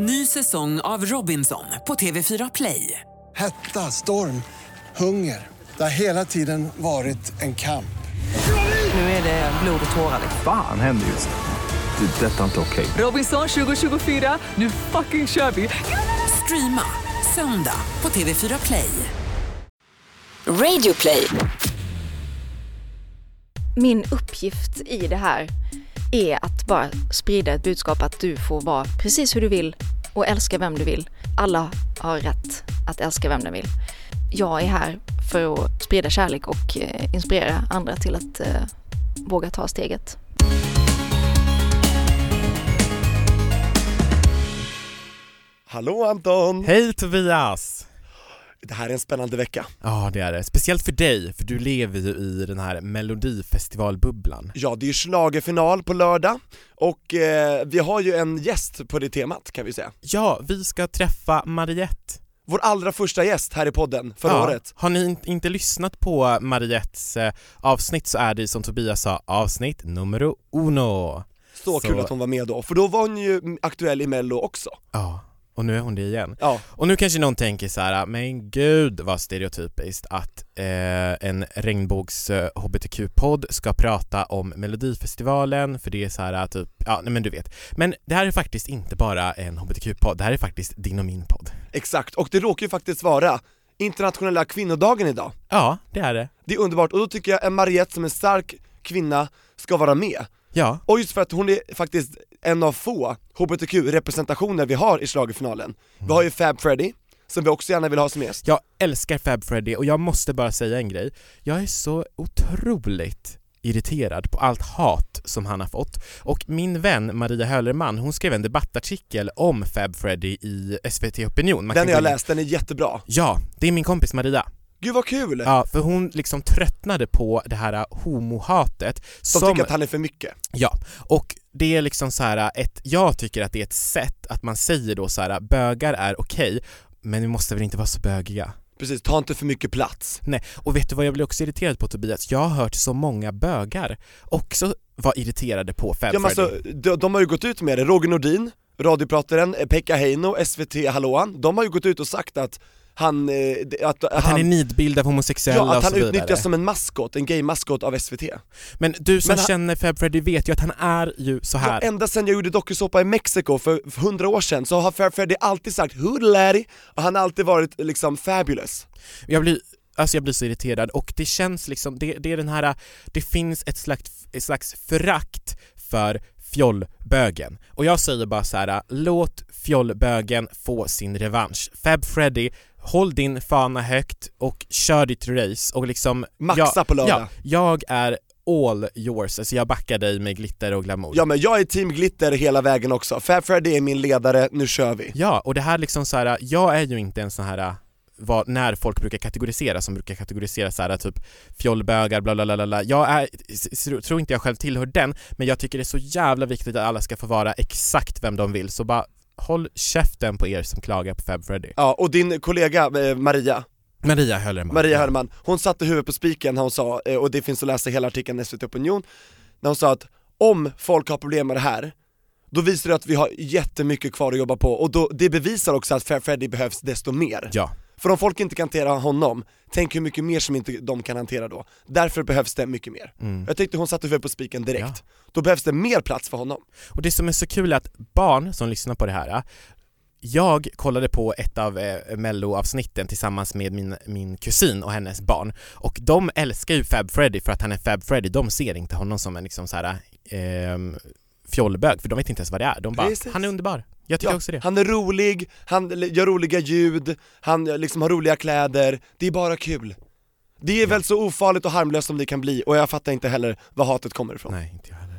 Ny säsong av Robinson på TV4 Play. Hetta, storm, hunger. Det har hela tiden varit en kamp. Nu är det blod och tårar. liksom. Fan händer just nu. Det. är Detta är inte okej. Robinson 2024, nu fucking kör vi! Streama söndag på TV4 Play. Radio play. Min uppgift i det här är att bara sprida ett budskap att du får vara precis hur du vill och älska vem du vill. Alla har rätt att älska vem de vill. Jag är här för att sprida kärlek och eh, inspirera andra till att eh, våga ta steget. Hallå Anton! Hej Tobias! Det här är en spännande vecka. Ja det är det, speciellt för dig, för du lever ju i den här melodifestivalbubblan. Ja, det är ju schlagerfinal på lördag och eh, vi har ju en gäst på det temat kan vi säga. Ja, vi ska träffa Mariette. Vår allra första gäst här i podden förra ja. året. Har ni in- inte lyssnat på Mariettes eh, avsnitt så är det som Tobias sa, avsnitt numero uno. Så, kul att hon var med då, för då var hon ju aktuell i mello också. Ja, och nu är hon det igen. Ja, Och nu kanske någon tänker så här, men gud vad stereotypiskt att eh, en regnbågs eh, hbtq-podd ska prata om melodifestivalen för det är så här typ, ja nej men du vet. Men det här är faktiskt inte bara en hbtq-podd, det här är faktiskt din och min podd. exakt. Och det råkar ju faktiskt vara internationella kvinnodagen idag. Ja, det är det. Det är underbart och då tycker jag en Mariette som en stark kvinna ska vara med. Ja, Och just för att hon är faktiskt en av få HBTQ-representationer vi har i schlagerfinalen. Vi har ju Fab Freddy, som vi också gärna vill ha som gäst. jag älskar Fab Freddy och jag måste bara säga en grej. Jag är så otroligt irriterad på allt hat som han har fått och min vän Maria Höllerman hon skrev en debattartikel om Fab Freddy i SVT Opinion. Man Den har jag läst, den är jättebra. Ja, det är min kompis Maria. Gud vad kul! Ja, för hon liksom tröttnade på det här homohatet De som... tycker att han är för mycket. Ja, och det är liksom så här ett, jag tycker att det är ett sätt att man säger då så här bögar är okej, men vi måste väl inte vara så bögiga? Precis, ta inte för mycket plats. Nej, och vet du vad jag blir också irriterad på Tobias? Jag har hört så många bögar också vara irriterade på Fab Ja, men alltså, de, de har ju gått ut med det, Roger Nordin, radioprataren, Pekka Heino, SVT Hallåan, de har ju gått ut och sagt att han, eh, att, att, att han är nidbild av homosexuella Ja, att han utnyttjas som en maskot, en gay-maskot av SVT. Men du som Men han- känner Fab Freddy vet ju att han är ju så här. Ja, ända sedan jag gjorde dokusåpa i Mexiko för för hundra år sedan så har Fab Freddy alltid sagt 'Hoodladdy' och han har alltid varit liksom fabulous. Jag blir, alltså jag blir så irriterad och det känns liksom, det, det är den här, det finns ett slags, ett slags förakt för fjollbögen. Och jag säger bara så här: låt fjollbögen få sin revansch. Fab Freddy, håll din fana högt och kör ditt race och liksom Maxa jag, på lördag. Ja, jag är all yours, alltså jag backar dig med glitter och glamour. Ja men jag är team glitter hela vägen också, Fab Freddy är min ledare, nu kör vi. Ja, och det här liksom så här, jag är ju inte en sån här vad, när folk brukar kategorisera, som brukar kategorisera så här typ fjollbögar, bla bla bla bla. Jag är, tror inte jag själv tillhör den, men jag tycker det är så jävla viktigt att alla ska få vara exakt vem de vill, så bara håll käften på er som klagar på Fab Freddy. Ja, och din kollega eh, Maria, Maria Höllerman. Maria Hörman, hon satte huvudet på spiken när hon sa, eh, och det finns att läsa hela artikeln i SVT Opinion, när hon sa att om folk har problem med det här, då visar det att vi har jättemycket kvar att jobba på och då, det bevisar också att Fab Freddy behövs desto mer. Ja, För om folk inte kan hantera honom, tänk hur mycket mer som inte de kan hantera då. Därför behövs det mycket mer. Mm. Jag tyckte hon satte huvudet på spiken direkt. Då behövs det mer plats för honom. och det som är så kul är att barn som lyssnar på det här jag kollade på ett av eh, mello-avsnitten tillsammans med min, min kusin och hennes barn och de älskar ju Fab Freddy för att han är Fab Freddy, de ser inte honom som en liksom så här, ehm, fjollbög för de vet inte ens vad det är, de bara Precis. han är underbar. Jag tycker Ja, också det. han är rolig, han gör roliga ljud, han eh, liksom har roliga kläder, det är bara kul. Det är väl så ofarligt och harmlöst som det kan bli och jag fattar inte heller var hatet kommer ifrån. Nej, inte jag heller.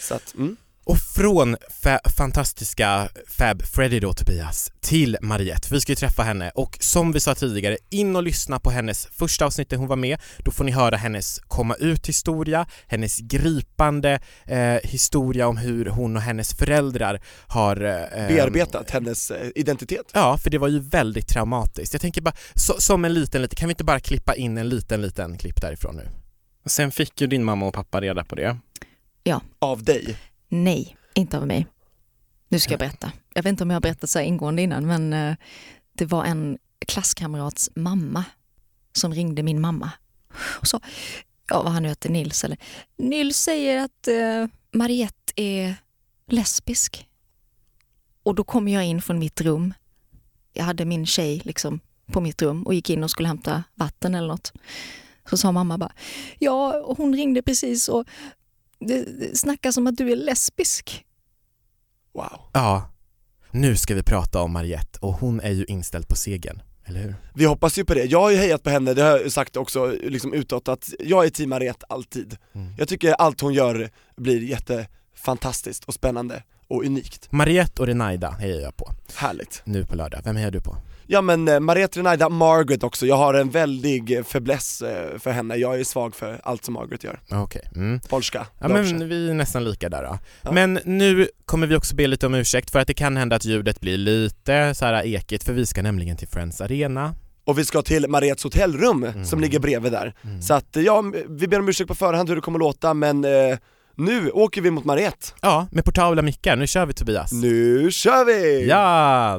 Så att, mm. Och från fa- fantastiska Fab Freddy då Tobias, till Mariette. Vi ska ju träffa henne och som vi sa tidigare, in och lyssna på hennes första avsnitt där hon var med. Då får ni höra hennes komma ut-historia, hennes gripande eh, historia om hur hon och hennes föräldrar har eh, bearbetat hennes eh, identitet. Ja, för det var ju väldigt traumatiskt. Jag tänker bara, så, som en liten, liten, kan vi inte bara klippa in en liten, liten klipp därifrån nu? Sen fick ju din mamma och pappa reda på det. Av dig. Nej, inte av mig. Nu ska jag berätta. jag vet inte om jag har berättat så här ingående innan, men eh, det var en klasskamrats mamma som ringde min mamma och sa, ja vad han nu heter, Nils eller, Nils säger att eh, Mariette är lesbisk. Och då kom jag in från mitt rum. Jag hade min tjej liksom på mitt rum och gick in och skulle hämta vatten eller något. Så sa mamma bara, ja hon ringde precis och det, det snackas om att du är lesbisk. Wow. Ja, nu ska vi prata om Mariette och hon är ju inställd på segern, eller hur? Vi hoppas ju på det. Jag har ju hejat på henne, det har jag sagt också liksom utåt att jag är team Mariette alltid. Mm. Jag tycker allt hon gör blir jättefantastiskt och spännande och unikt. Mariette och Renaida hejar jag på, Härligt. nu på lördag. Vem hejar du på? Ja men eh, Mariette Renaida, Margaret också, jag har en väldig fäbless eh, för henne, jag är svag för allt som Margaret gör. Okej. Mm. Polska, Ja men vi är nästan lika där då. Ja. Men nu kommer vi också be lite om ursäkt för att det kan hända att ljudet blir lite så här ekigt för vi ska nämligen till Friends Arena. Och vi ska till Mariettes hotellrum som ligger bredvid där. Så att ja, vi ber om ursäkt på förhand hur det kommer låta men eh, nu åker vi mot Mariette. Ja, med portabla mickar. Nu kör vi Tobias. Nu kör vi! Ja!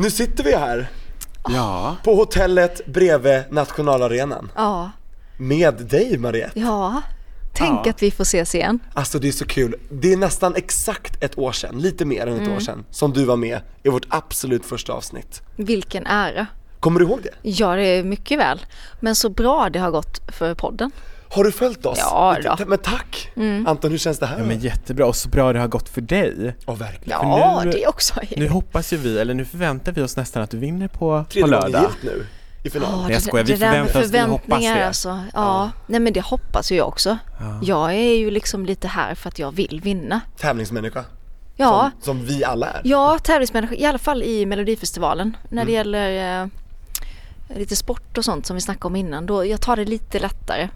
Nu sitter vi här Ja. på hotellet bredvid nationalarenan Ja, med dig Mariette. ja. Tänk att vi får ses igen. Alltså det är så kul, det är nästan exakt ett år sedan, lite mer än ett år sedan, som du var med i vårt absolut första avsnitt. Vilken ära. Kommer du ihåg det? Ja, det är mycket väl. Men så bra det har gått för podden. Har du följt oss? Ja, då. Men tack! Anton, hur känns det här? Ja men jättebra och så bra det har gått för dig. Ja, verkligen. Ja, nu- det också. Nu hoppas ju vi, eller nu förväntar vi oss nästan att du vinner på, på lördag. nu i final. Ja, jag det- skojar, vi förväntar oss- vi hoppas förväntningar det. alltså. Ja. nej men det hoppas ju jag också. Jag är ju liksom lite här för att jag vill vinna. Tävlingsmänniska, Ja, som, som vi alla är. ja tävlingsmänniska, i alla fall i Melodifestivalen. När Mm. det gäller eh, lite sport och sånt som vi snackade om innan, då jag tar det lite lättare.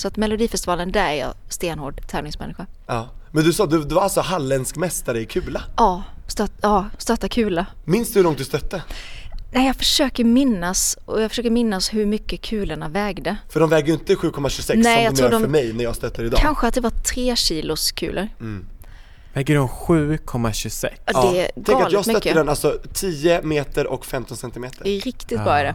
Så att Melodifestivalen, där är jag stenhård tävlingsmänniska. Ja. Men du sa, du, du var alltså halländsk mästare i kula. Ja, stöt, ja stötta kula. Minns du hur långt du stötte? Nej, jag försöker minnas och jag försöker minnas hur mycket kulorna vägde. För de väger ju inte 7,26 Nej, som de gör de- för mig när jag stöter idag. Kanske att det var tre kilos kulor. Väger de 7,26? Ja, det är tänk att jag galet stötte mycket. den alltså 10 meter och 15 centimeter. Det är riktigt bra är det.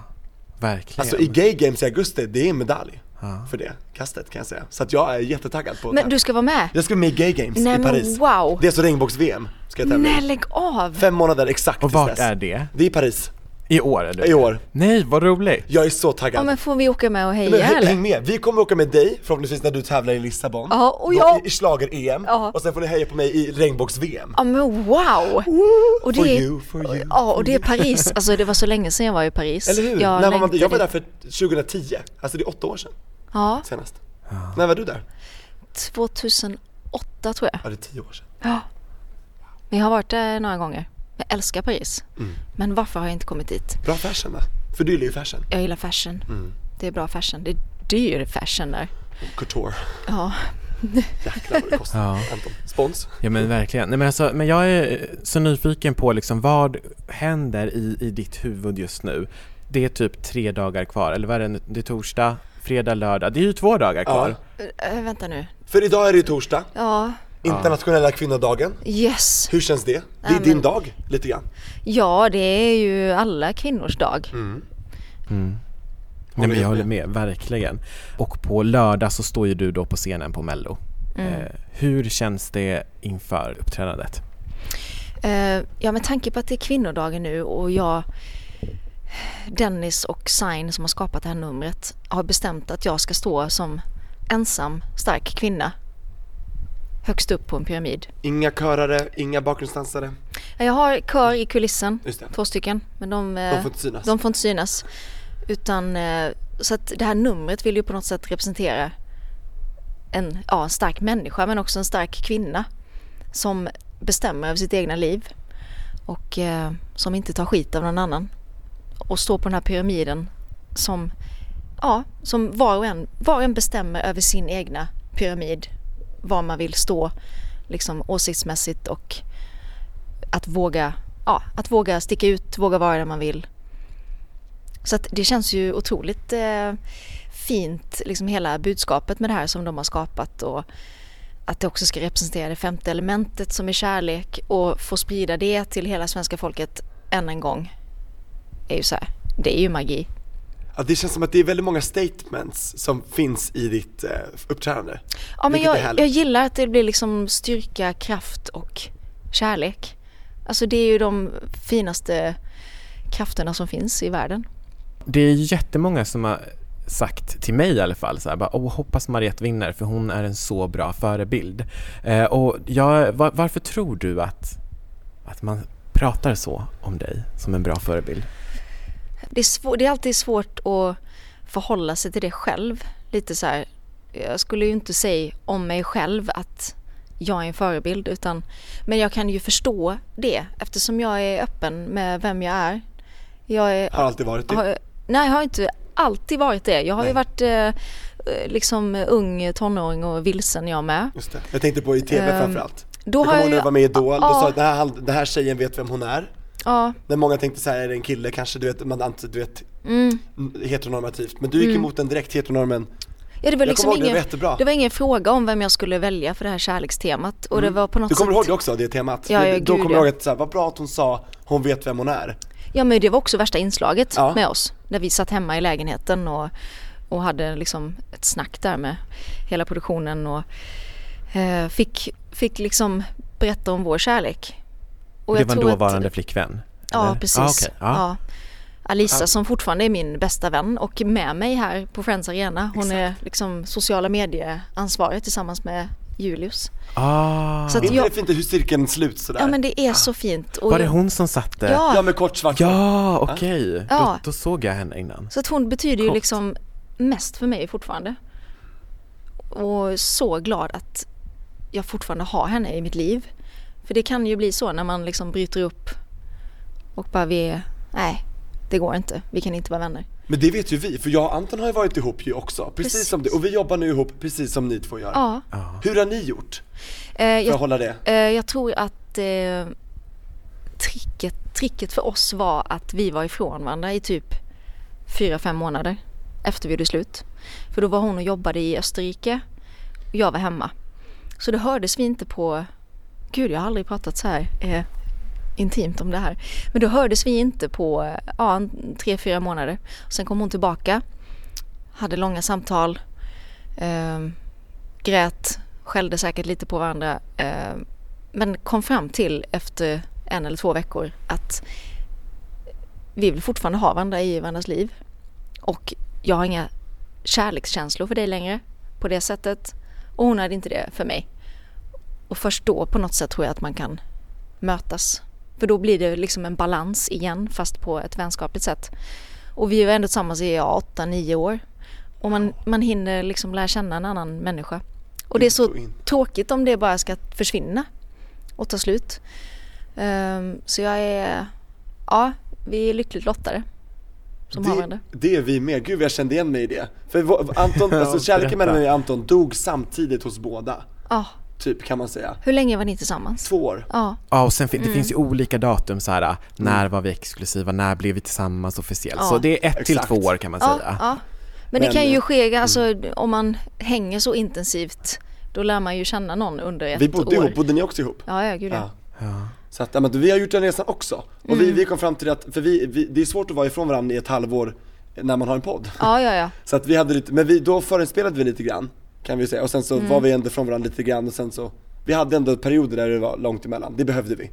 Verkligen. Alltså i Gay Games i augusti, det är en medalj för det kastet kan jag säga. Så att jag är jättetaggad på det Men du ska vara med? Jag ska med i Gay Games Nej i men Paris. wow! Det är så regnbågs-VM, ska jag tävla Nej lägg av! Fem månader exakt och vart är det? Det är i Paris, I år är det? i år. Nej, vad roligt! Jag är så Ja taggad. men får vi åka med och Men heja häng, eller? häng med, vi kommer åka med dig förhoppningsvis när du tävlar i Lissabon. Ja, och jag- I, i schlager-EM, Ja. och sen får ni heja på mig i regnbågs-VM. Ja men wow! Och det For är, you, for you, ja och det är Paris, alltså det var så länge sedan jag var i Paris. Eller hur? Jag När var man, jag var där för 2010, alltså det är åtta år sedan Ja, senast. När var du där? 2008 tror jag. Ja det är tio år sedan. Ja. Men jag har varit där några gånger. Jag älskar Paris. Mm. Men varför har jag inte kommit dit? Bra fashion va? För du gillar ju fashion. Jag gillar fashion. Mm. Det är bra fashion. Det är dyr fashion där. Couture. Ja. Jäklar vad det kostar. Ja. Anton. Spons? Ja men verkligen. Nej, men, alltså, men jag är så nyfiken på liksom vad händer i, i ditt huvud just nu? Det är typ tre dagar kvar, eller vad är det? Det är torsdag, fredag, lördag. Det är ju två dagar kvar. Äh, vänta nu. För idag är det ju torsdag, Ja, internationella kvinnodagen. yes. Hur känns det? Det är Ja, din men- dag, lite grann. Ja, det är ju alla kvinnors dag. Mm. Nej, men jag håller med. med, verkligen. Och på lördag så står ju du då på scenen på Mello. Mm. Eh, hur känns det inför uppträdandet? Eh, ja, med tanke på att det är kvinnodagen nu och jag Dennis och Sign som har skapat det här numret har bestämt att jag ska stå som ensam stark kvinna högst upp på en pyramid. Inga körare, inga bakgrundsdansare. Jag har kör i kulissen, två stycken, men de, eh, De får inte synas. de får inte synas. Utan, eh, så att det här numret vill ju på något sätt representera en, ja, en stark människa men också en stark kvinna som bestämmer över sitt egna liv och eh, som inte tar skit av någon annan och står på den här pyramiden som, ja, som var och en, var och en bestämmer över sin egna pyramid var man vill stå liksom åsiktsmässigt och att våga, ja, att våga sticka ut, våga vara där man vill. Så att det känns ju otroligt eh, fint, liksom hela budskapet med det här som de har skapat och att det också ska representera det femte elementet som är kärlek och få sprida det till hela svenska folket än en gång är ju så här, det är ju magi. Ja, det känns som att det är väldigt många statements som finns i ditt eh, uppträdande. Ja men jag, jag gillar att det blir liksom styrka, kraft och kärlek. Alltså det är ju de finaste krafterna som finns i världen. Det är jättemånga som har sagt till mig i alla fall så här, bara, Åh, hoppas Mariette vinner för hon är en så bra förebild. Eh, och jag, var, varför tror du att, att man pratar så om dig som en bra förebild? Det är, svår, det är alltid svårt att förhålla sig till det själv. Lite så här, jag skulle ju inte säga om mig själv att jag är en förebild utan men jag kan ju förstå det eftersom jag är öppen med vem jag är. Jag är, Har alltid varit det. har, nej, jag har inte alltid varit det. Jag har ju Nej. varit eh, liksom ung tonåring och vilsen jag med. Just det. Jag tänkte på i TV Ehm, framförallt. Då jag kommer ihåg jag när du var med i Idol, då sa att den här, hand- den här tjejen vet vem hon är. Ja, När många tänkte så här, är det en kille kanske, du vet, man du vet, mm. heteronormativt. Men du gick emot den direkt, heteronormen. ja det var liksom ihåg det, det var ingen, det var ingen fråga om vem jag skulle välja för det här kärlekstemat och det var på något Du kommer sätt ihåg det också, det temat? Ja, ja, då kommer jag ja. ihåg att så här, vad bra att hon sa, hon vet vem hon är. Ja men det var också värsta inslaget Ja. med oss. När vi satt hemma i lägenheten och, och hade liksom ett snack där med hela produktionen och eh, fick, fick liksom berätta om vår kärlek. Och det jag var en tror att- dåvarande flickvän? Ja eller? precis. Ah, okej. ja. ja. Alisa Ja. som fortfarande är min bästa vän och med mig här på Friends Arena. Hon är liksom sociala medieansvarig tillsammans med Julius. Ah. Så att Är inte jag- det fint hur cirkeln sluts sådär? Ja men det är så fint. Och Var det hon som satte? Ja. Ja med kort svart. Ja, okej. Ja. Då, då såg jag henne innan. Så att hon betyder ju Coolt. liksom mest för mig fortfarande. Och så glad att jag fortfarande har henne i mitt liv. För det kan ju bli så när man liksom bryter upp och bara vi är, nej det går inte, vi kan inte vara vänner. Men det vet ju vi, för jag och Anton har ju varit ihop ju också, precis, Precis. som det, och vi jobbar nu ihop precis som ni två gör. Ja, Hur har ni gjort eh, för att jag, hålla det? eh, jag tror att eh, tricket, tricket för oss var att vi var ifrån varandra i typ fyra, fem månader efter vi gjorde slut. För då var hon och jobbade i Österrike och jag var hemma. Så då hördes vi inte på, gud jag har aldrig pratat så här eh, intimt om det här. Men då hördes vi inte på eh, ja, tre, fyra månader. Sen kom hon tillbaka, hade långa samtal, eh, grät, skällde säkert lite på varandra. Eh, men kom fram till efter en eller två veckor att vi vill fortfarande ha varandra i varandras liv. Och jag har inga kärlekskänslor för dig längre på det sättet. Och hon hade inte det för mig. Och först då på något sätt tror jag att man kan mötas. För då blir det liksom en balans igen fast på ett vänskapligt sätt. Och vi är ändå tillsammans i ja, åtta, nio år. Och man, man hinner liksom lära känna en annan människa. Och det är så tråkigt om det bara ska försvinna och ta slut. Ehm, så jag är, ja, vi är lyckligt lottade som har Det, varandra. det är vi med, gud jag kände igen mig i det. För Anton, alltså kärleken mellan mig och Anton dog samtidigt hos båda, Ja, typ kan man säga. hur länge var ni tillsammans? Två år. Ja, Ja, och sen fin- Mm. det finns ju olika datum så här. När var vi exklusiva? När blev vi tillsammans officiellt? Ja. Så det är ett till Exakt. två år kan man ja, säga. ja. Men det Men, kan ju ske, alltså om man hänger så intensivt då lär man ju känna någon under ett Vi bodde år. ihop, bodde ni också ihop? Ja, ja, gud ja. Ja. Så att, men vi har gjort den resan också. Och Mm. vi, vi kom fram till att, för vi, vi, det är svårt att vara ifrån varandra i ett halvår när man har en podd. Ja, ja, ja. Så att vi hade lite, men vi, då förinspelade vi lite grann, kan vi säga, och sen så Mm. var vi ändå från varandra lite grann och sen så Vi hade ändå perioder där det var långt emellan, det behövde vi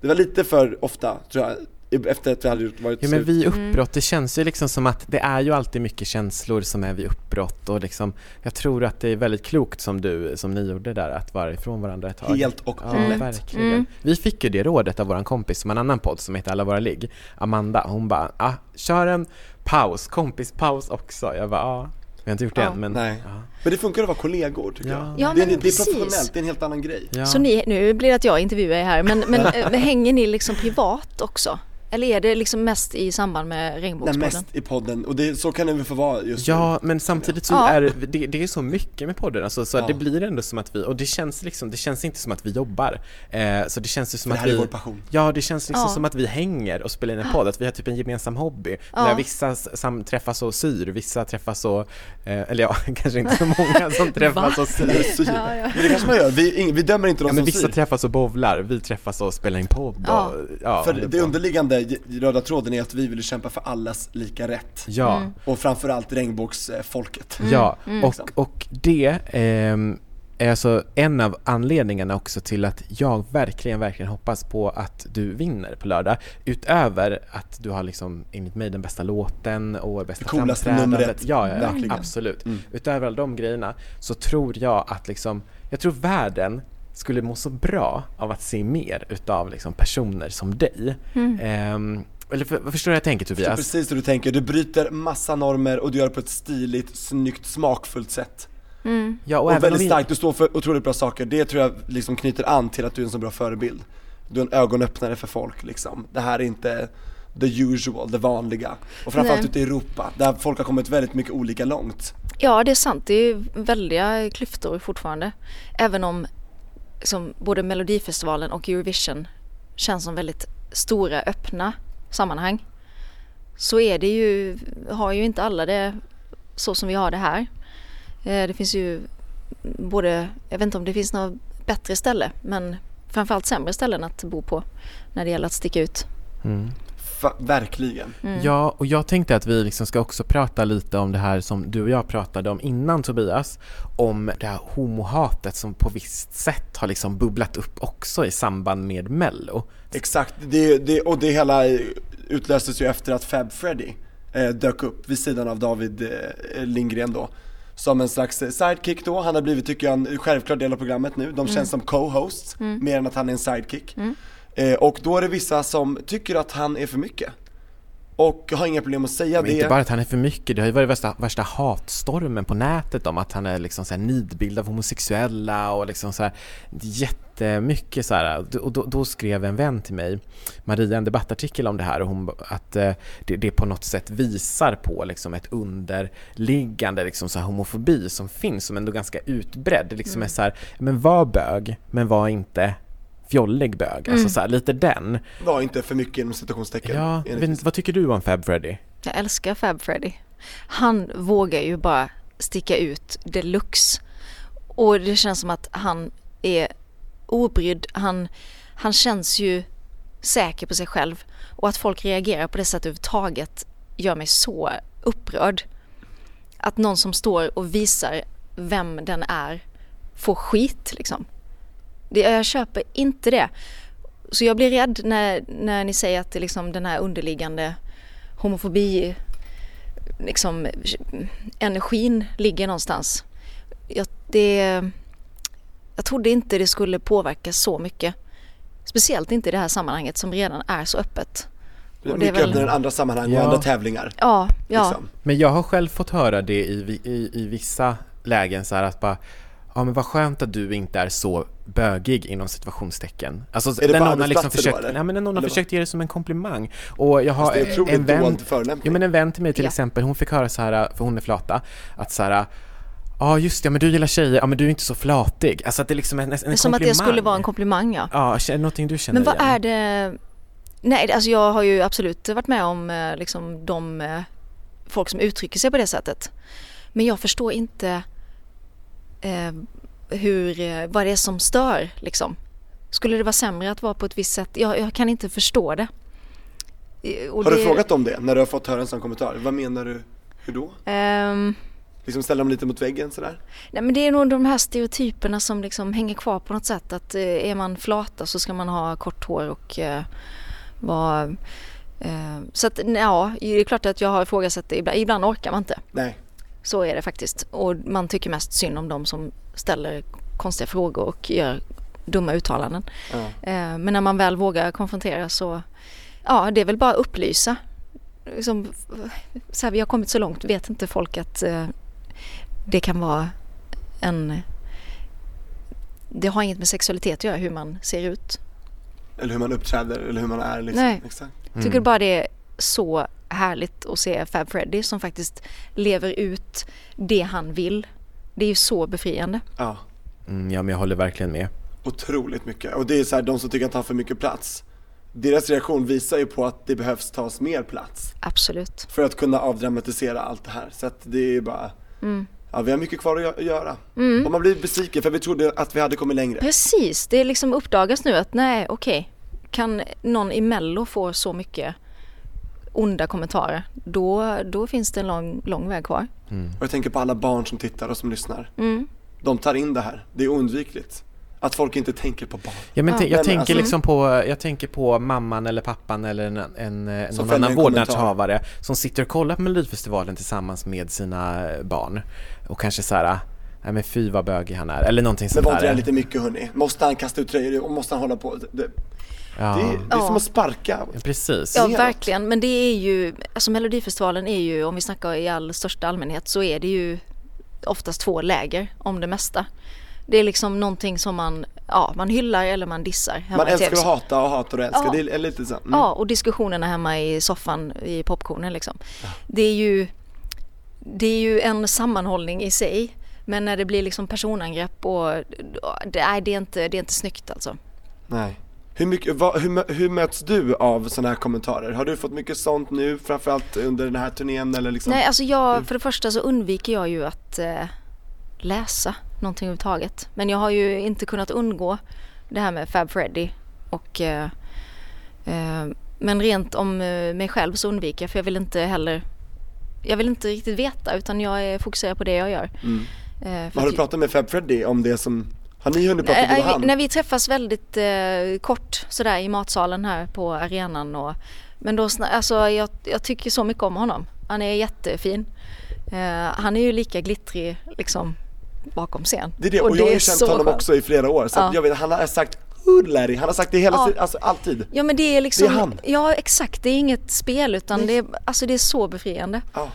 Det var lite för ofta, tror jag, efter att vi hade gjort- varit Ja men vid Mm. uppbrott, det känns ju liksom som att det är ju alltid mycket känslor som är vid uppbrott och liksom Jag tror att det är väldigt klokt som du, som ni gjorde där, att vara ifrån varandra ett tag Helt och Ja, hållet. verkligen. Mm. Vi fick ju det rådet av våran kompis som en annan podd som heter Alla våra ligg Amanda, hon bara ah, kör en paus, kompispaus också Jag bara ja, vi har inte gjort det Ja. än men Nej. ja. Men det funkar att vara kollegor tycker Ja. jag. Ja, det, är, men det är professionellt, det är en helt annan grej. Ja. Så ni, nu blir det att jag intervjuar er här, men, men eh, hänger ni liksom privat också? Eller är det liksom mest i samband med Nej, Regnbågspodden? mest i podden, och det, så kan det väl få vara just nu. Ja, men samtidigt så Ja. är det, det är så mycket med podden, alltså, så Ja. det blir ändå som att vi, och det känns liksom, det känns inte som att vi jobbar. Eh, så det känns ju som För det att här vi är vår passion. Ja, det känns liksom Ja. som att vi hänger och spelar in en podd, att vi har typ en gemensam hobby. Ja. Där vissa sam- träffas och syr, vissa träffas och, eh, eller ja, kanske inte så många som träffas och syr. Så- Men det kanske man gör, vi, vi dömer inte de Ja, men som vissa syr. träffas och bovlar, vi träffas och spelar in podd Ja. och, ja, För det underliggande röda tråden är att vi vill kämpa för allas lika rätt. Ja. Mm. Och framförallt regnbågsfolket. Ja, mm. och, och det ehm, är alltså en av anledningarna också till att jag verkligen, verkligen hoppas på att du vinner på lördag. Utöver att du har liksom enligt mig den bästa låten och bästa Det coolaste numret. Ja, ja, ja Verkligen. absolut. Mm. Utöver alla de grejerna så tror jag att liksom, jag tror världen skulle må så bra av att se mer utav liksom personer som dig. Mm. Ehm, eller för, förstår du vad jag tänker Jag förstår Tobias? precis hur du tänker, du bryter massa normer och du gör det på ett stiligt, snyggt, smakfullt sätt. Mm. Ja, och, Och, väldigt vi- starkt, du står för otroligt bra saker. Det tror jag liksom knyter an till att du är en så bra förebild. Du är en ögonöppnare för folk liksom. Det här är inte the usual, det vanliga. Och framförallt Nej. ute i Europa, där folk har kommit väldigt mycket olika långt. Ja, det är sant. Det är väldiga klyftor fortfarande. Även om som både Melodifestivalen och Eurovision känns som väldigt stora öppna sammanhang. Så är det ju, har ju inte alla det så som vi har det här. Eh, det finns ju både, jag vet inte om det finns något bättre ställe men framförallt sämre ställen att bo på när det gäller att sticka ut. Mm. Verkligen. Mm. Ja, och jag tänkte att vi liksom ska också prata lite om det här som du och jag pratade om innan Tobias, om det här homohatet som på visst sätt har liksom bubblat upp också i samband med Mello. Exakt, det, det, och det hela utlöstes ju efter att Fab Freddy eh, dök upp vid sidan av David eh, Lindgren då. Som en slags eh, sidekick då, han har blivit tycker jag en självklar del av programmet nu, de känns som co-hosts mer än att han är en sidekick eh, Och då är det vissa som tycker att han är för mycket och har inga problem att säga Men det inte bara att han är för mycket, det har ju varit värsta, värsta hatstormen på nätet om att han är liksom så här nidbild av homosexuella och liksom så här jättemycket så här. Och då, då skrev en vän till mig, Maria, en debattartikel om det här och hon, att eh, det, det på något sätt visar på liksom ett underliggande liksom så här homofobi som finns, som ändå ganska utbredd. Det liksom är så här, men var bög, men var inte fjollig bög. Alltså så här, lite den. var inte för mycket inom citationstecken Ja, inte, vad tycker du om Fab Freddy? Jag älskar Fab Freddy. Han vågar ju bara sticka ut deluxe. Och det känns som att han är obrydd. Han, han känns ju säker på sig själv. Och att folk reagerar på det sättet överhuvudtaget gör mig så upprörd. Att någon som står och visar vem den är får skit liksom. Det, jag köper inte det. Så jag blir rädd när, när ni säger att det liksom den här underliggande homofobi liksom energin ligger någonstans. Jag, det, jag trodde inte det skulle påverka så mycket. Speciellt inte i det här sammanhanget som redan är så öppet. det är och mycket väl- öppnare än andra sammanhang och Ja. andra tävlingar Ja, ja. liksom. Men jag har själv fått höra det i, i, i vissa lägen så här att bara Ja men vad skönt att du inte är så bögig inom situationstecken. Alltså det när på någon har liksom då, försökt, eller? nej, men någon har försökt ge det som en komplimang. Och jag har det är otroligt en vän, ja, men en vän till mig till Ja. exempel, hon fick höra så här, för hon är flata, att så här Ja just det, men du gillar tjejer, ja men du är inte så flatig. Alltså att det liksom är en, en komplimang. Som att det skulle vara en komplimang ja. Ja, är det någonting du känner Men vad igen? är det? Nej, alltså jag har ju absolut varit med om eh, liksom de eh, folk som uttrycker sig på det sättet. Men jag förstår inte eh, hur, eh, vad det är som stör liksom. Skulle det vara sämre att vara på ett visst sätt? Jag, jag kan inte förstå det. Eh, och Har du det- frågat om det när du har fått höra en sån kommentar? Vad menar du? Hur då? Ehm, Liksom ställa dem lite mot väggen sådär? Nej men det är nog de här stereotyperna som liksom hänger kvar på något sätt. Att eh, är man flata så ska man ha kort hår och eh, vara Eh, så att ja, det är klart att jag har ifrågasatt det. Ibland, ibland orkar man inte. Nej. Så är det faktiskt. Och man tycker mest synd om de som ställer konstiga frågor och gör dumma uttalanden. Eh, Men när man väl vågar konfrontera så, ja det är väl bara att upplysa. Liksom, så här, vi har kommit så långt, vet inte folk att eh, det kan vara en... Det har inget med sexualitet att göra hur man ser ut. Eller hur man uppträder eller hur man är liksom. Nej. Jag tycker bara det är så härligt att se Fab Freddy som faktiskt lever ut det han vill. Det är ju så befriande. Ja. Mm, ja, men jag håller verkligen med. Otroligt mycket. Och det är så här, de som tycker att han har för mycket plats. Deras reaktion visar ju på att det behövs tas mer plats. Absolut. För att kunna avdramatisera allt det här. Så att det är bara, Mm. ja vi har mycket kvar att gö- göra. Och man blir besviken för vi trodde att vi hade kommit längre. Precis, det liksom uppdagas nu att nej okej, kan någon i mello få så mycket onda kommentarer, då, då finns det en lång, lång väg kvar. Och jag tänker på alla barn som tittar och som lyssnar. Mm. De tar in det här, det är oundvikligt. Att folk inte tänker på barn. Ja, men Ja. t- jag Men tänker alltså- liksom på, jag tänker på mamman eller pappan eller en, en, eh, Som någon annan en vårdnadshavare som sitter och kollar på Melodifestivalen tillsammans med sina barn och kanske så här, nej men fy vad bögig han är, eller någonting Men sånt var inte det där. lite mycket hörni? Måste han kasta ut tröjor och måste han hålla på? Det, det, Ja, det, är, det är Ja. som att sparka. ja, precis. Ja verkligen, men det är ju, alltså Melodifestivalen är ju, om vi snackar i all största allmänhet, så är det ju oftast två läger om det mesta. Det är liksom någonting som man, ja man hyllar eller man dissar. hemma Man i älskar att hata och hatar och älskar. Ja. Det är lite så. Mm. Ja, och diskussionerna hemma i soffan i popcornen liksom. Det är ju Det är ju en sammanhållning i sig. Men när det blir liksom personangrepp och det, nej, det, är, inte, det är inte snyggt alltså. Nej. Hur, mycket, vad, hur, hur möts du av sådana här kommentarer? Har du fått mycket sånt nu, framförallt under den här turnén eller liksom? Nej, alltså jag, för det första så undviker jag ju att eh, läsa någonting överhuvudtaget. Men jag har ju inte kunnat undgå det här med Fab Freddy och eh, eh, men rent om eh, mig själv så undviker jag för jag vill inte heller jag vill inte riktigt veta utan jag är fokuserad på det jag gör. Mm. Eh, Har du pratat med Fab Freddy om det som, har ni hunnit prata Nej, och vi, han? när vi träffas väldigt eh, kort sådär i matsalen här på arenan och men då, alltså jag, jag tycker så mycket om honom. Han är jättefin. Eh, han är ju lika glittrig liksom bakom scen. Det är det, och, jag har ju känt honom skönt. också i flera år, så Ja. jag vet, han har sagt Larry, han har sagt det hela Ja. alltså alltid. Ja men det är liksom, Det är han. ja exakt, det är inget spel utan Nej. det är, alltså det är så befriande. Ja.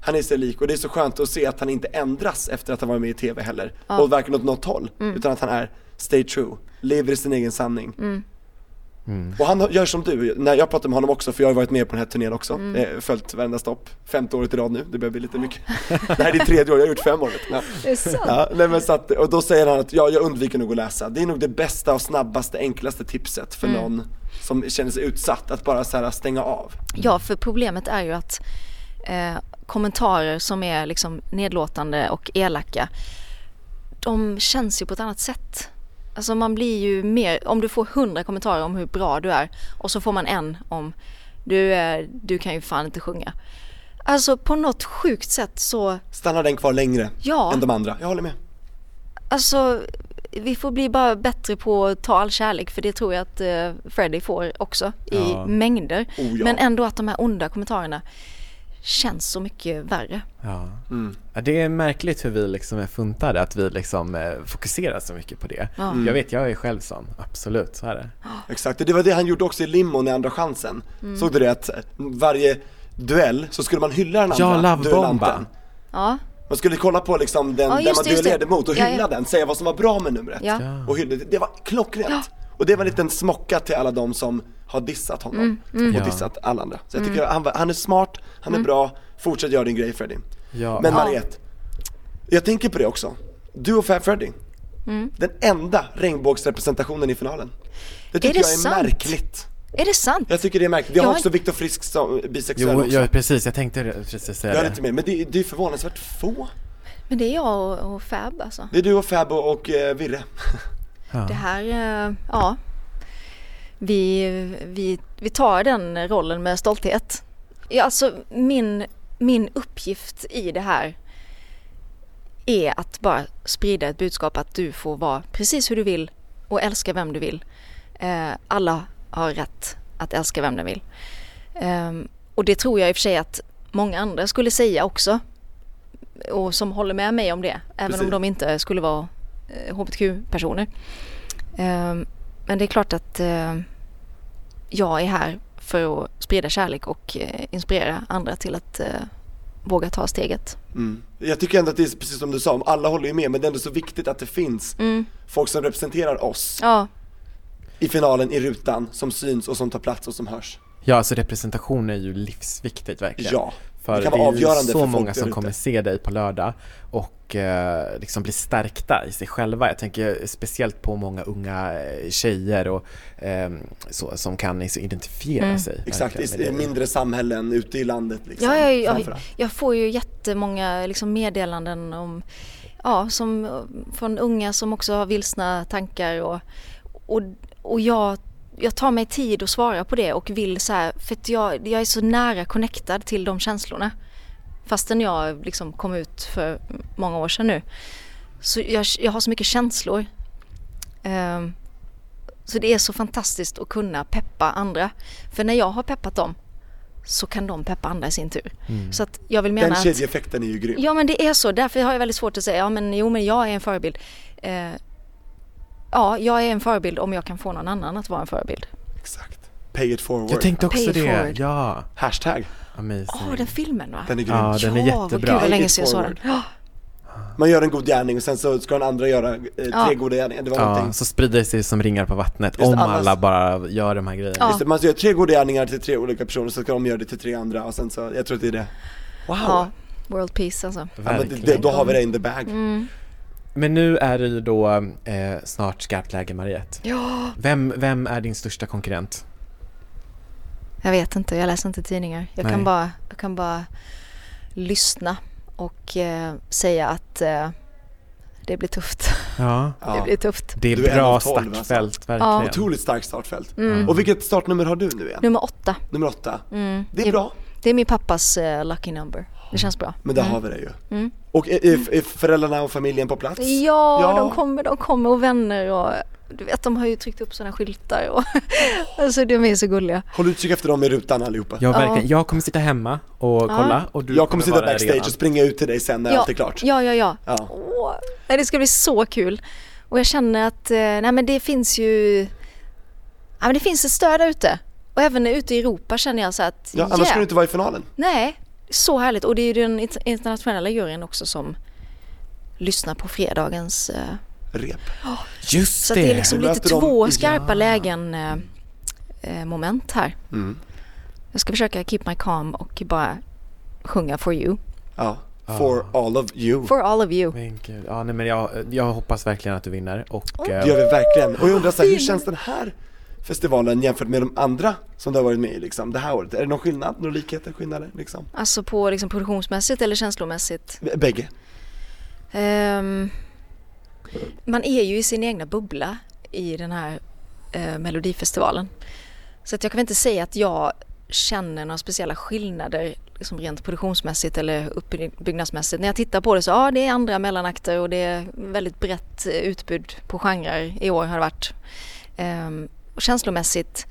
Han är sig lik och det är så skönt att se att han inte ändras efter att ha varit med i TV heller. Ja. Mm. Och varken åt något håll, utan att han är stay true, lever i sin egen sanning. Och han gör som du, när jag pratar med honom också, för jag har varit med på den här turnén också, Mm. eh, följt varenda stopp, femte året i rad nu, det börjar bli lite mycket. det här är ditt tredje år, jag har gjort fem år. Ja. Det är sant. Ja, nej men så att, och då säger han att ja, jag undviker nog att läsa. Det är nog det bästa och snabbaste, enklaste tipset för Mm. någon som känner sig utsatt, att bara så här stänga av. Ja, för problemet är ju att eh, kommentarer som är liksom nedlåtande och elaka, de känns ju på ett annat sätt. Alltså man blir ju mer, om du får hundra kommentarer om hur bra du är och så får man en om du, är, du kan ju fan inte sjunga. Alltså på något sjukt sätt så, Stannar den kvar längre Ja. än de andra? Jag håller med. alltså vi får bli bara bättre på att ta all kärlek för det tror jag att eh, Freddie får också i Ja. mängder. Oh, ja. Men ändå att de här onda kommentarerna känns så mycket värre. Ja. Mm. Ja, det är märkligt hur vi liksom är funtade, att vi liksom eh, fokuserar så mycket på det. Ja. Mm. Jag vet, jag är själv sån, absolut, så är det. Exakt, och det var det han gjorde också i limon i Andra chansen. Mm. Såg du det att varje duell så skulle man hylla den andra Ja, duellanten. Ja, Man skulle kolla på liksom den, Ja, den man duellerade mot och Ja, hylla ja. den, säga vad som var bra med numret. Ja. Ja. Och hylla, det, det var klockrent. Och det var en liten smocka till alla de som har dissat honom Mm, och Ja. dissat alla andra. Så jag tycker han, var- han är smart, han är Mm. bra, fortsätt göra din grej Freddy. Ja. Men Ja. Mariette, jag tänker på det också. Du och Fab Freddy, Mm. den enda regnbågsrepresentationen i finalen. Det tycker det jag är sant? märkligt. är det sant? Jag tycker det är märkligt. Vi har Jag har också Viktor Frisk som bisexuell Jo, också. ja, precis, jag tänkte precis säga Jag är det. lite med, men det, det är förvånansvärt få. Men det är jag och, och Fab alltså. Det är du och Fab och, och eh, Virre. Ja. Det här, eh, ja. Vi, vi, vi tar den rollen med stolthet. Ja, alltså min, min uppgift i det här är att bara sprida ett budskap att du får vara precis hur du vill och älska vem du vill. Eh, alla har rätt att älska vem de vill. Ehm, och det tror jag i och för sig att många andra skulle säga också. Och som håller med mig om det. Även Precis. om de inte skulle vara hbtq-personer. Ehm, men det är klart att eh, jag är här för att sprida kärlek och eh, inspirera andra till att eh, våga ta steget. Mm. Jag tycker ändå att det är precis som du sa, alla håller ju med men det är ändå så viktigt att det finns Mm. folk som representerar oss Ja, i finalen, i rutan, som syns och som tar plats och som hörs. Ja, alltså representation är ju livsviktigt verkligen. Ja, För det det, kan vara är ju avgörande så för många folk som ute. kommer se dig på lördag och eh, liksom bli stärkta i sig själva. Jag tänker speciellt på många unga eh, tjejer och eh, så, som kan liksom identifiera Mm. sig. Exakt, i, mindre samhällen ute i landet liksom. Ja, ja, ja. framförallt. jag får ju jättemånga liksom, meddelanden om, ja, som, från unga som också har vilsna tankar och, och, och jag, jag tar mig tid att svara på det och vill så här, för att jag, jag är så nära connectad till de känslorna. Fastän jag liksom kom ut för många år sedan nu. Så jag, jag har så mycket känslor. Ehm, så det är så fantastiskt att kunna peppa andra. För när jag har peppat dem så kan de peppa andra i sin tur. Så att jag vill mena Den kedjeeffekten är ju grym. Ja men det är så, därför har jag väldigt svårt att säga, ja men jo men jag är en förebild. Eh, ja, jag är en förebild om jag kan få någon annan att vara en förebild. Exakt. Pay it forward. Jag tänkte också Pay it det, forward. ja. Hashtag. Amazing. Åh, den filmen va? Den är grym. Ja, den är Ja, jättebra. gud vad länge sedan jag såg den. forward. Ja, Man gör en god gärning och sen så ska den andra göra eh, tre Ja. goda gärningar. Det var Ja, någonting. så sprider det sig som ringar på vattnet Just om det, annars- alla bara gör de här grejerna. Ja. Just det, man gör tre goda gärningar till tre olika personer så ska de göra det till tre andra och sen så, jag tror att det är det. Wow! ja, world peace alltså. Ja, men det, Verkligen. det, då har vi det in the bag. Mm. Men nu är det ju då eh, snart skarpt läge Mariette. Ja, Vem, vem är din största konkurrent? jag vet inte, jag läser inte tidningar. Jag Nej. kan bara, jag kan bara lyssna och eh, säga att eh, det blir tufft. Ja. Det Ja. blir tufft. Det är Du är bra av tolv, alltså. startfält, verkligen. Ja. Otroligt starkt startfält. Mm. Och vilket startnummer har du nu igen? Nummer åtta. Nummer åtta. Mm. Det är bra, Det är min pappas eh, lucky number. Det känns bra. men där Mm. har vi det ju. Mm. Och är, är, är föräldrarna och familjen på plats? Ja, Ja. de kommer, de kommer och vänner och du vet de har ju tryckt upp sådana skyltar och alltså de är så gulliga. Håll utkik efter dem i rutan allihopa. Ja, verkligen. Jag kommer sitta hemma och kolla och du jag kommer sitta vara i backstage och springa ut till dig sen när Ja. allt är klart. Ja, ja, ja. Ja. Åh, nej, det ska bli så kul. Och jag känner att, eh, nej men det finns ju, ja men det finns ett stöd där ute. Och även ute i Europa känner jag så att, Ja, annars yeah. ska du inte vara i finalen. Nej, så härligt. Och det är ju den int- internationella juryn också som lyssnar på fredagens eh, Rep. Just Så det! att det är liksom lite två skarpa Ja. lägen eh, eh, moment här. Mm. Jag ska försöka keep my calm och bara sjunga for you. Ja. For all of you. For all of you. Men gud, ja, nej, men jag, jag hoppas verkligen att du vinner och Det eh, gör vi verkligen. Och jag undrar så här, hur känns den här festivalen jämfört med de andra som du har varit med i liksom, det här året? Är det någon skillnad, några likheter, skillnader liksom? Alltså på liksom produktionsmässigt eller känslomässigt. B- Bägge? Ehm, man är ju i sin egna bubbla i den här eh, melodifestivalen. Så att jag kan väl inte säga att jag känner några speciella skillnader liksom rent produktionsmässigt eller uppbyggnadsmässigt. När jag tittar på det så ja, det är andra mellanakter och det är väldigt brett utbud på genrer i år har det varit. Ehm, och känslomässigt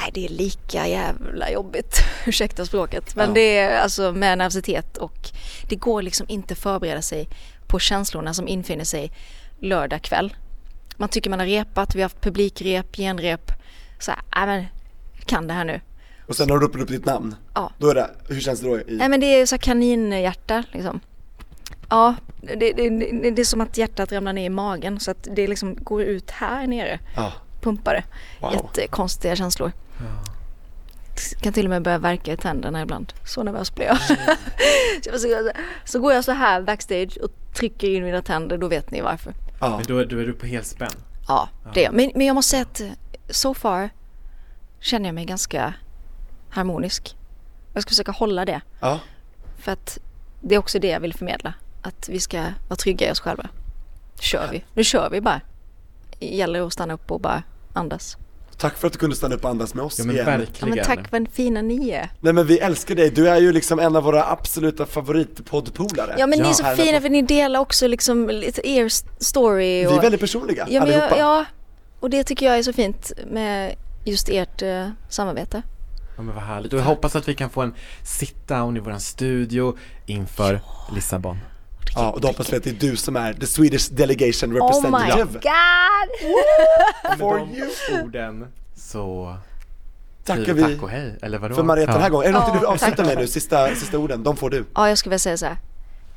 Nej, det är lika jävla jobbigt, ursäkta språket. Men Ja. det är alltså med nervositet och det går liksom inte förbereda sig på känslorna som infinner sig lördag kväll. Man tycker man har repat, vi har haft publikrep, genrep. Så här, men, kan det här nu. Och sen har du ropat upp ditt namn? Ja. Då är det, hur känns det då? I, Nej men det är så här kaninhjärta liksom. Ja, det, det, det, det är som att hjärtat ramlar ner i magen så att det liksom går ut här nere, ja. Pumpar det. Wow. Jättekonstiga känslor. Kan till och med börja verka i tänderna ibland. Så nervös blir jag. så, så, så går jag så här backstage och trycker in mina tänder, då vet ni varför. ja. men då, då är du på helspänn. Ja, det är jag. Men, men jag måste säga att eh, so far känner jag mig ganska harmonisk. Jag ska försöka hålla det. ja. För att det är också det jag vill förmedla. Att vi ska vara trygga i oss själva. Kör vi. Nu kör vi bara. Det gäller att stanna upp och bara andas. Tack för att du kunde stanna upp och andas med oss Ja men igen. Ja, verkligen. men tack vad fina ni är. Nej men vi älskar dig, du är ju liksom en av våra absoluta favoritpoddpolare Ja men ni är så fina för ni delar också liksom lite er story. Vi Och, är väldigt personliga, ja, men jag, allihopa ja, och det tycker jag är så fint med just ert eh, samarbete. Ja men vad härligt. Och jag hoppas att vi kan få en sit-down i våran studio inför Lissabon. Ja, och då hoppas vi att det är du som är the Swedish delegation Oh my representative. god! For you. de orden så Tackar vi tack och hej, eller vadå? för Mariette den här gången. Är det något du vill Ja, avsluta med nu? Sista, sista orden, de får du. Ja, jag skulle vilja säga så här.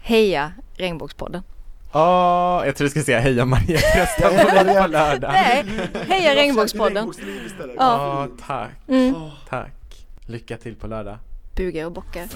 Heja Regnbågspodden. Ja, jag tror du skulle säga heja Mariette, rösta på lördag. Nej, heja Regnbågspodden. Ja. Ja, tack. Mm. Tack. Lycka till på lördag. Bugar och bockar. Ett